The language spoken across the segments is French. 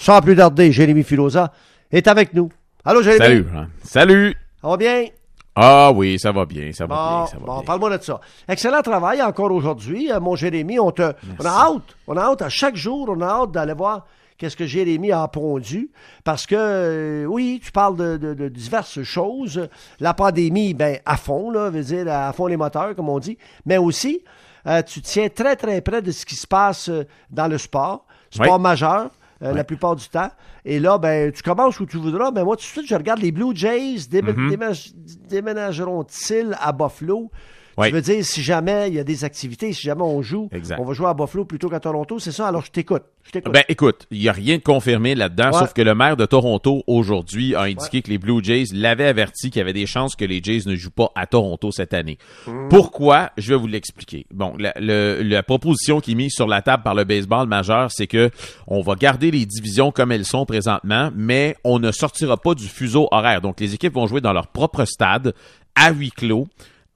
Sans plus tarder, Jérémy Filosa est avec nous. Allô, Jérémy? Salut. Jean. Salut. Ça va bien? Ah oui, ça va bien, ça va Bon, bien, ça va bon, bien. parle-moi de ça. Excellent travail encore aujourd'hui, euh, mon Jérémy. On, te, on a hâte. On a hâte. À chaque jour, on a hâte d'aller voir qu'est-ce que Jérémy a pondu. Parce que, euh, oui, tu parles de, de- de diverses choses. La pandémie, ben, à fond, là, veut dire à fond les moteurs, comme on dit. Mais aussi, euh, tu tiens très, très près de ce qui se passe dans le sport. Sport Oui. majeur. Euh. La plupart du temps. Et là, ben, tu commences où tu voudras. Ben, moi, tout de suite, je regarde les Blue Jays. Mhm. déménage- Déménageront-ils à Buffalo? Oui. Tu veux dire, si jamais il y a des activités, si jamais on joue, Exact. on va jouer à Buffalo plutôt qu'à Toronto, c'est ça? Alors, je t'écoute. Je t'écoute. Ben écoute, il n'y a rien de confirmé là-dedans, Ouais. sauf que le maire de Toronto aujourd'hui a indiqué que les Blue Jays l'avaient averti qu'il y avait des chances que les Jays ne jouent pas à Toronto cette année. Hmm. Pourquoi? Je vais vous l'expliquer. Bon, la, le- la proposition qui est mise sur la table par le baseball majeur, c'est que on va garder les divisions comme elles sont présentement, mais on ne sortira pas du fuseau horaire. Donc les équipes vont jouer dans leur propre stade à huis clos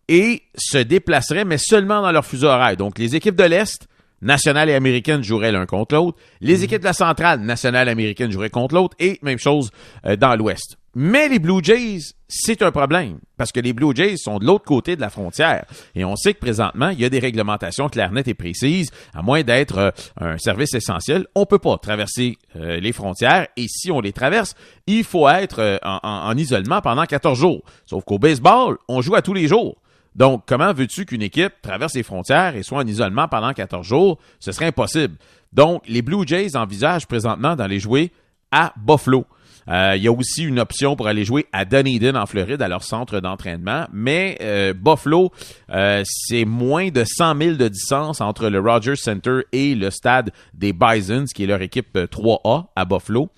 et se déplaceraient, mais seulement dans leur fuseau horaire. Donc les équipes de l'Est nationale et américaine joueraient l'un contre l'autre. Les équipes de la centrale, nationale et américaine, joueraient contre l'autre. Et même chose euh, dans l'Ouest. Mais les Blue Jays, c'est un problème. Parce que les Blue Jays sont de l'autre côté de la frontière. Et on sait que présentement, il y a des réglementations claires, nettes et précises. À moins d'être euh, un service essentiel, on peut pas traverser euh, les frontières. Et si on les traverse, il faut être euh, en- en isolement pendant 14 jours. Sauf qu'au baseball, on joue à tous les jours. Donc, comment veux-tu qu'une équipe traverse les frontières et soit en isolement pendant 14 jours? Ce serait impossible. Donc, les Blue Jays envisagent présentement d'aller jouer à Buffalo. Euh, Il y a aussi une option pour aller jouer à Dunedin en Floride, à leur centre d'entraînement. Mais euh, Buffalo, euh, c'est moins de 100 000 de distance entre le Rogers Center et le stade des Bisons, qui est leur équipe euh, 3A à Buffalo.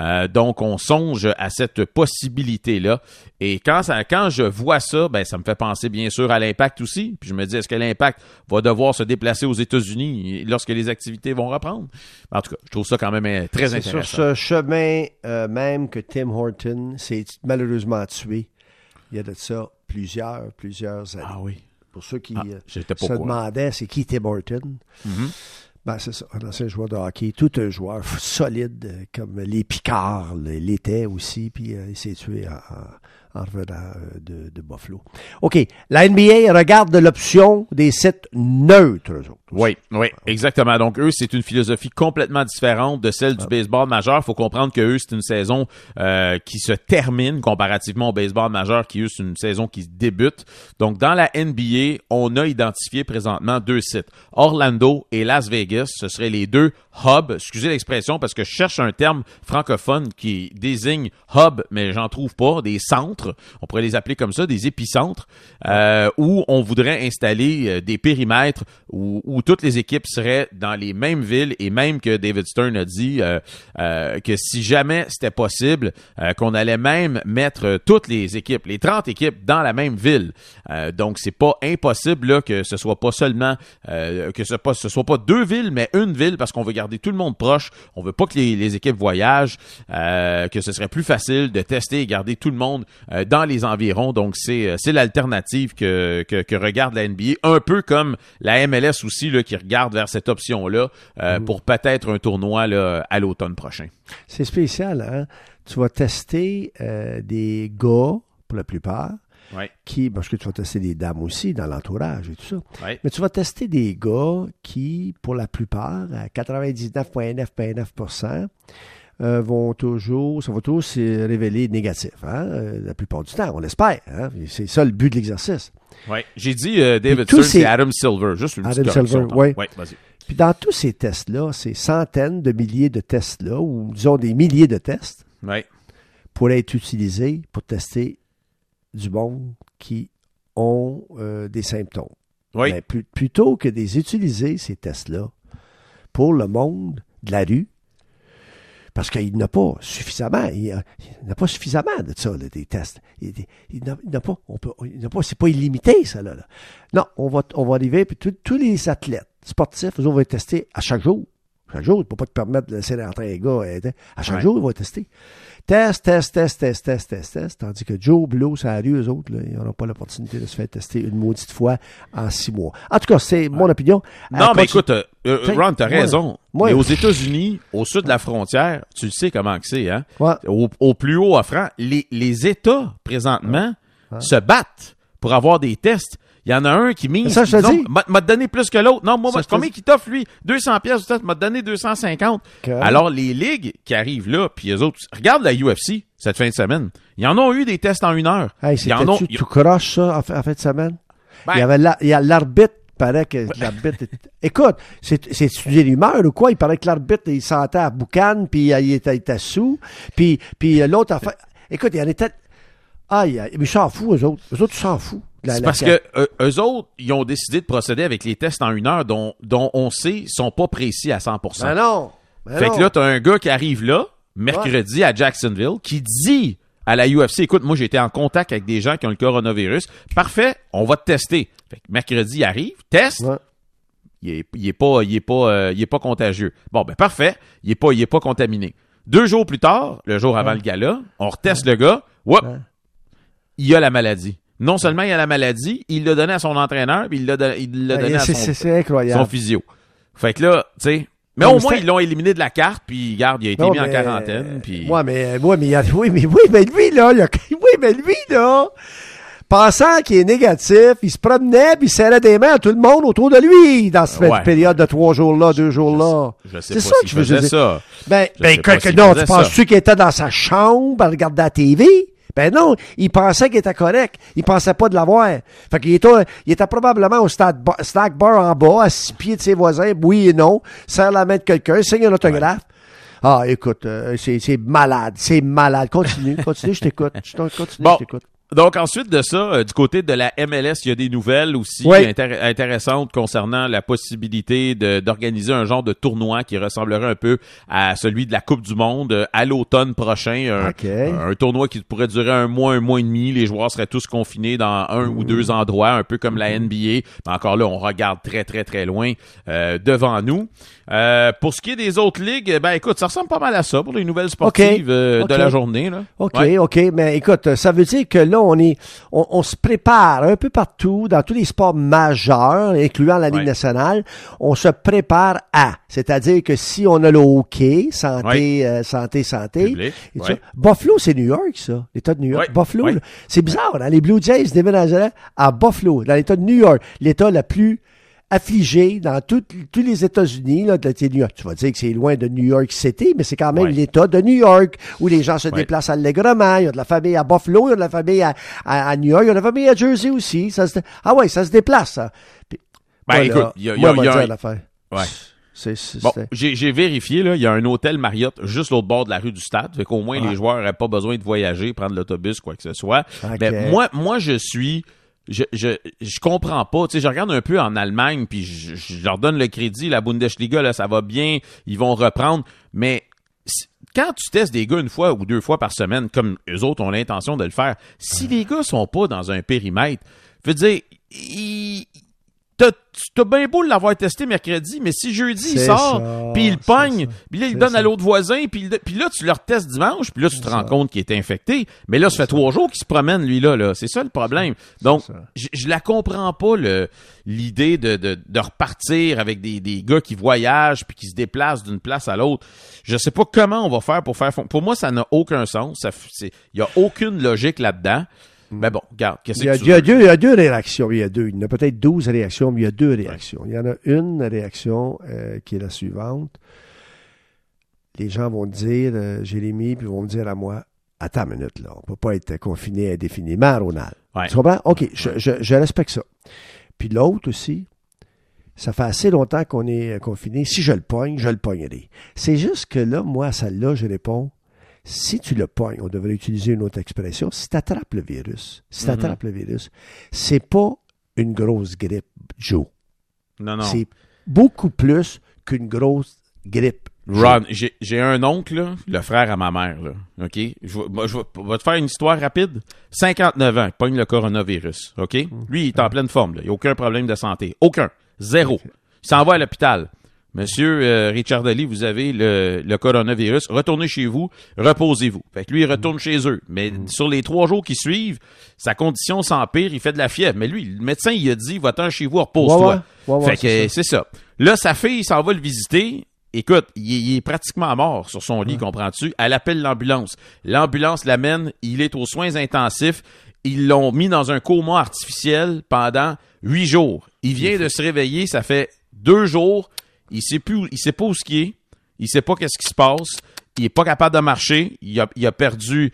Euh, donc, on songe à cette possibilité-là. Et quand, ça, quand je vois ça, ben, ça me fait penser bien sûr à l'impact aussi. Puis je me dis, est-ce que l'impact va devoir se déplacer aux États-Unis lorsque les activités vont reprendre? En tout cas, je trouve ça quand même euh, très c'est sur intéressant. ce chemin euh, même que Tim Horton s'est malheureusement tué. Il y a de ça plusieurs, plusieurs années. Ah oui. Pour ceux qui Ah, euh, se demandaient c'est qui Tim Horton, Mhm. Ben, c'est ça, un ancien joueur de hockey, tout un joueur solide, euh, comme les Picards l'étaient aussi, puis euh, il s'est tué en, en- en revenant euh, de, de Buffalo. OK, la NBA regarde l'option des sites neutres, autres. Oui, oui, exactement. Donc eux, c'est une philosophie complètement différente de celle du baseball majeur. faut comprendre que eux, c'est une saison euh, qui se termine comparativement au baseball majeur, qui eux, c'est une saison qui débute. Donc dans la NBA, on a identifié présentement deux sites, Orlando et Las Vegas. Ce seraient les deux hubs. Excusez l'expression parce que je cherche un terme francophone qui désigne hub, mais j'en trouve pas. Des centres, on pourrait les appeler comme ça, des épicentres, euh, où on voudrait installer euh, des périmètres où, toutes les équipes seraient dans les mêmes villes et même que David Stern a dit euh, que si jamais c'était possible, qu'on allait même mettre toutes les équipes, les 30 équipes dans la même ville. Donc c'est pas impossible que ce soit pas seulement que ce, pas, soit pas deux villes, mais une ville parce qu'on veut garder tout le monde proche. On veut pas que les, équipes voyagent, que ce serait plus facile de tester et garder tout le monde euh, dans les environs. Donc c'est euh, c'est l'alternative que, que que regarde la NBA, un peu comme la MLS aussi là, qui regarde vers cette option là pour peut-être un tournoi là, à l'automne prochain. C'est spécial, hein? Tu vas tester euh, des gars, pour la plupart, Ouais. qui, parce que tu vas tester des dames aussi dans l'entourage et tout ça. Ouais. Mais tu vas tester des gars qui, pour la plupart, à 99,9,9%, euh, vont toujours, ça va toujours se révéler négatif, hein? euh, la plupart du temps, on l'espère. Hein? C'est ça le but de l'exercice. Ouais. J'ai dit euh, David Stern, ces- c'est Adam Silver, juste une Adam. Silver, ouais. Ouais, vas-y. Puis dans tous ces tests-là, ces centaines de milliers de tests-là, ou disons des milliers de tests, Ouais. pourraient être utilisés pour tester du monde qui ont euh, des symptômes. Oui. Mais plus- plutôt que de les utiliser, ces tests-là, pour le monde de la rue, parce qu'il n'a pas suffisamment, a- il n'a pas suffisamment de ça, là, des tests. Il, il- n'a pas, on peut, il pas, c'est pas illimité, ça, là. là. Non, on va, on va arriver, puis tous- les athlètes sportifs, autres, vont être testés à chaque jour. Chaque jour, tu ne peux pas te permettre de laisser rentrer un gars. euh, À chaque Ouais. jour, il va tester. Test, test, test, test, test, test, test. Tandis que Joe Blow, ça a rue, eux autres, là, ils n'auront pas l'opportunité de se faire tester une maudite fois en six mois. En tout cas, c'est mon opinion. Non, Euh, mais continue. écoute, euh, euh, Ron, t'as raison. mais aux États-Unis, au sud de la frontière, tu le sais comment que c'est, hein? Au plus haut offrant, les, les États, présentement, se battent pour avoir des tests. Il y en a un qui mise. Ça, je te disons, dis. m'a- donné plus que l'autre. Non, moi, Ça, combien qu'il t'offre, lui? 200 pièces, m'a donné 250. Que- Alors, les ligues qui arrivent là, puis les autres, regarde la UFC cette fin de semaine. Ils en ont eu des tests en une heure. Hey, en ont, c'était-tu tout croche, ça, en fin, en fin de semaine? Ben- il y avait la- il y a l'arbitre, paraît que l'arbitre... est- Écoute, c'est c'est étudier l'humeur ou quoi? Il paraît que l'arbitre, il sentait à boucan, puis il était, il était sous, puis, puis l'autre a fait... Écoute, il y en était... Aïe, aïe, mais ils s'en foutent, eux autres. Eux autres, ils s'en foutent. La- C'est la- parce que euh, eux autres, ils ont décidé de procéder avec les tests en une heure dont, dont on sait sont pas précis à 100%. Ben non! Ben fait non. que là, t'as un gars qui arrive là, mercredi à Jacksonville, qui dit à la UFC, écoute, moi j'ai été en contact avec des gens qui ont le coronavirus. Parfait, on va te tester. Fait que mercredi il arrive, test, Ouais. il est, il est pas, il est pas, euh, il est pas contagieux. Bon, ben parfait, il est pas, il est pas contaminé. Deux jours plus tard, le jour avant le gala, on reteste le gars, whoop, Ouais. il a la maladie. Non seulement il a la maladie, il l'a donné à son entraîneur, puis il l'a don- il l'a donné à son, physio. Fait que là, tu sais, mais Non, au mais moins ils l'ont éliminé de la carte, puis garde, il a été Non, mis en quarantaine, puis Ouais, mais, ouais, mais, il y a- oui, mais, oui, mais lui, là, il a- oui, mais lui, là, pensant qu'il est négatif, il se promenait puis il serrait des mains à tout le monde autour de lui dans cette Ouais. période de trois jours-là, deux jours-là. je sais C'est pas ça s'il que je veux dire. ça. Ben, Je ben que, que non, tu penses-tu qu'il était dans sa chambre à regarder la TV? Ben non, il pensait qu'il était correct. Il pensait pas de l'avoir. Fait qu'il était, il était probablement au stade bar- snack bar en bas, à six pieds de ses voisins, oui et non, serre la main de quelqu'un, signe un autographe. Ah, écoute, euh, c'est malade, c'est malade. Continue, continue, je t'écoute. Je t'en- Continue, Bon. je t'écoute. Donc ensuite de ça, euh, du côté de la MLS, il y a des nouvelles aussi Oui. intér- intéressantes concernant la possibilité d'organiser un genre de tournoi qui ressemblerait un peu à celui de la Coupe du Monde euh, à l'automne prochain. Un, OK. un tournoi qui pourrait durer un mois, un mois et demi. Les joueurs seraient tous confinés dans un ou deux endroits, un peu comme la NBA. Mais encore là, on regarde très, très, très loin euh, devant nous. Euh, pour ce qui est des autres ligues, ben écoute, ça ressemble pas mal à ça pour les nouvelles sportives de la journée. Là. OK, Ouais. OK, mais écoute, ça veut dire que là, on est, on, on se prépare un peu partout, dans tous les sports majeurs, incluant la Ligue Ouais. nationale, on se prépare à. C'est-à-dire que si on a le hockey, santé, Ouais. euh, santé, santé. Public, et tout ouais. ça. Buffalo, c'est New York, ça, l'État de New York. Buffalo, c'est bizarre, hein? les Blue Jays déménageraient à Buffalo, dans l'État de New York, l'État le plus affligé dans tout- tous les États-Unis, là, de. Tu vas dire que c'est loin de New York City, mais c'est quand même Ouais. l'État de New York, où les gens se Ouais. déplacent allègrement. Il y a de la famille à Buffalo, il y a de la famille à, à- à New York, il y a de la famille à Jersey aussi. Ça se- ah ouais, ça se déplace, ça. Puis, Ben, écoute, il y a- y moi, a- y a dire l'affaire. Ouais. C'est, c'est- Bon, j'ai j'ai vérifié, là, il y a un hôtel Marriott juste l'autre bord de la rue du stade. Fait qu'au moins, les joueurs n'auraient pas besoin de voyager, prendre l'autobus, quoi que ce soit. Mais moi, moi, je suis. Je, je, je comprends pas. Tu sais, je regarde un peu en Allemagne, puis je, je leur donne le crédit. La Bundesliga, là, ça va bien. Ils vont reprendre. Mais quand tu testes des gars une fois ou deux fois par semaine, comme eux autres ont l'intention de le faire, si les gars sont pas dans un périmètre, je veux dire, ils- t'as bien beau l'avoir testé mercredi, mais si jeudi il sort, puis il pogne, puis là il donne ça. à l'autre voisin, puis là tu le retestes dimanche, puis là tu te rends ça. compte qu'il est infecté, mais là ça fait trois jours qu'il se promène lui là, là. c'est ça le problème. Donc je, la comprends pas le l'idée de, de, de repartir avec des, des gars qui voyagent puis qui se déplacent d'une place à l'autre. Je sais pas comment on va faire pour faire pour moi ça n'a aucun sens, il y a aucune logique là-dedans. Mais bon, regarde, qu'est-ce Il y, a, que tu il, y a veux? deux, il y a deux réactions. Il y a deux. Il y en a peut-être 12 réactions, mais il y a deux réactions. Il y en a une réaction euh, qui est la suivante. Les gens vont dire, euh, Jérémy, puis vont me dire à moi, attends une minute, là, on peut pas être confiné indéfiniment, Ronald. Ouais. Tu comprends? OK, je, je, je respecte ça. Puis l'autre aussi, ça fait assez longtemps qu'on est confiné. Si je le pogne, je le pognerai. C'est juste que là, moi, à celle-là, je réponds, si tu le pognes, on devrait utiliser une autre expression, si tu attrapes le virus, si tu Mhm. le virus, c'est pas une grosse grippe, Joe. Non non. C'est beaucoup plus qu'une grosse grippe. Ron, j'ai un oncle, là, le frère à ma mère, là. OK? Je vais, moi, je vais- je vais te faire une histoire rapide? 59 ans, il pogne le coronavirus. OK? Lui, il est en pleine forme, là. Il n'y a aucun problème de santé. Aucun. Zéro. Il s'en va à l'hôpital. Monsieur euh, Richard Daly, vous avez le, le coronavirus. Retournez chez vous, reposez-vous. Fait que lui, il retourne chez eux. Mais sur les trois jours qui suivent, sa condition s'empire, il fait de la fièvre. Mais lui, le médecin, il a dit, va-t'en chez vous, repose-toi. Ouais, ouais. Ouais, ouais, fait que c'est ça. Là, sa fille s'en va le visiter. Écoute, il il est pratiquement mort sur son lit, comprends-tu? Elle appelle l'ambulance. L'ambulance l'amène, il est aux soins intensifs. Ils l'ont mis dans un coma artificiel pendant huit jours. Il vient de se réveiller, ça fait deux jours. Il sait plus, il sait pas où ce qui est. Il sait pas qu'est-ce qui se passe. Il est pas capable de marcher. Il a, il a perdu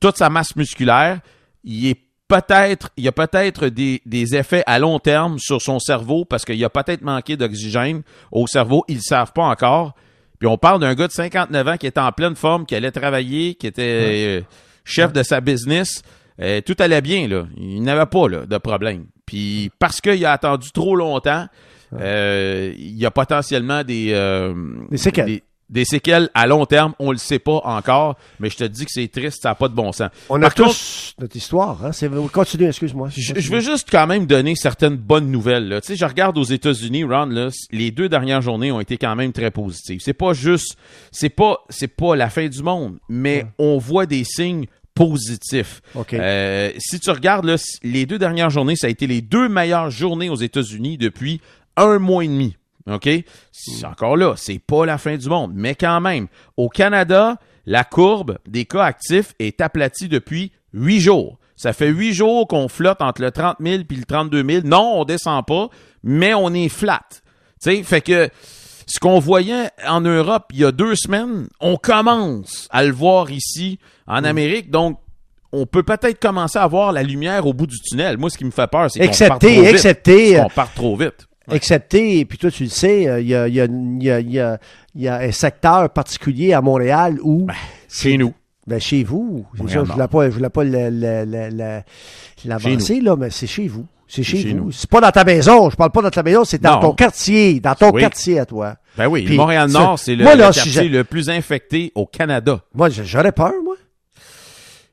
toute sa masse musculaire. Il est peut-être, il y a peut-être des, des effets à long terme sur son cerveau parce qu'il a peut-être manqué d'oxygène au cerveau. Ils le savent pas encore. Puis on parle d'un gars de 59 ans qui était en pleine forme, qui allait travailler, qui était euh, chef de sa business. Euh, tout allait bien, là. Il n'avait pas là, de problème. Puis parce qu'il a attendu trop longtemps, euh, il y a potentiellement des, euh, Des séquelles. Des, des séquelles à long terme, on le sait pas encore, mais je te dis que c'est triste, ça n'a pas de bon sens. On a contre, tous notre histoire. Hein? C'est... Continue, excuse-moi. je, je veux juste quand même donner certaines bonnes nouvelles. Là. Tu sais, je regarde aux États-Unis, Ron, là, les deux dernières journées ont été quand même très positives. C'est pas juste, c'est pas, c'est pas la fin du monde, mais on voit des signes positifs. OK. Euh, si tu regardes là, les deux dernières journées, ça a été les deux meilleures journées aux États-Unis depuis un mois et demi. OK? C'est encore là, c'est pas la fin du monde, mais quand même. Au Canada, la courbe des cas actifs est aplatie depuis huit jours. Ça fait huit jours qu'on flotte entre le 30 000 puis le 32 000. Non, on descend pas, mais on est flat. Tu sais, fait que ce qu'on voyait en Europe il y a deux semaines, on commence à le voir ici en Amérique. Donc, on peut peut-être commencer à voir la lumière au bout du tunnel. Moi, ce qui me fait peur, c'est qu'on trop vite. excepté, euh, qu'on parte trop vite. Excepté, puis toi tu le sais, euh, il y, a, y, a, y, a, y, a, il y a un secteur particulier à Montréal où... Chez nous. Ben, chez vous. C'est Montréal ça, je voulais pas, je voulais pas l'avancer, là, mais c'est chez vous. C'est chez, chez vous. C'est pas dans ta maison. Je parle pas dans ta maison, c'est dans Non. ton quartier. Dans ton Oui. quartier à toi. Ben oui, Puis, Montréal-Nord, ça- c'est le, moi, là, le quartier le plus infecté au Canada. Moi, j'aurais peur, moi.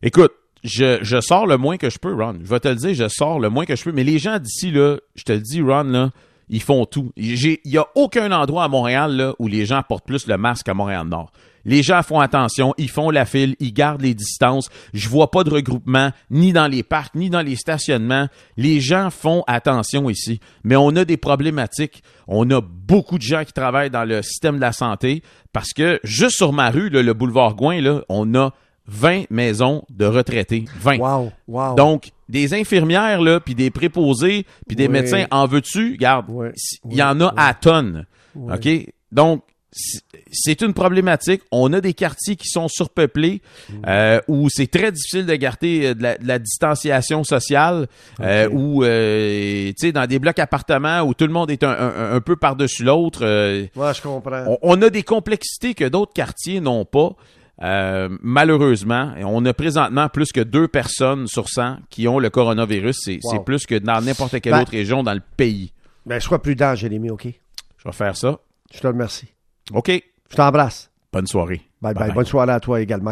Écoute, je, je sors le moins que je peux, Ron. Je vais te le dire, je sors le moins que je peux. Mais les gens d'ici, là, je te le dis, Ron, là, ils font tout. Il y a aucun endroit à Montréal là, où les gens portent plus le masque à Montréal-Nord. Les gens font attention, ils font la file, ils gardent les distances. Je vois pas de regroupement, ni dans les parcs, ni dans les stationnements. Les gens font attention ici. Mais on a des problématiques. On a beaucoup de gens qui travaillent dans le système de la santé parce que juste sur ma rue, le boulevard Gouin, là, on a 20 maisons de retraités. 20. Wow, wow. Donc, des infirmières, là, puis des préposés, puis des Oui. médecins, en veux-tu? Garde, Oui, il oui, y en a à tonnes. OK? Donc, c'est une problématique. On a des quartiers qui sont surpeuplés, Mm. euh, où c'est très difficile de garder euh, de la, de la distanciation sociale, euh, OK. où, euh, tu sais, dans des blocs appartements où tout le monde est un, un- un peu par-dessus l'autre, euh, Ouais, je comprends. on, on a des complexités que d'autres quartiers n'ont pas. Euh, malheureusement, on a présentement plus que deux personnes sur 100 qui ont le coronavirus. C'est Wow. plus que dans n'importe quelle Ben- autre région dans le pays. Ben, sois prudent, Jérémy, OK? Je vais faire ça. Je te remercie. OK. Je t'embrasse. Bonne soirée. Bye bye. Bye-bye. Bonne soirée à toi également.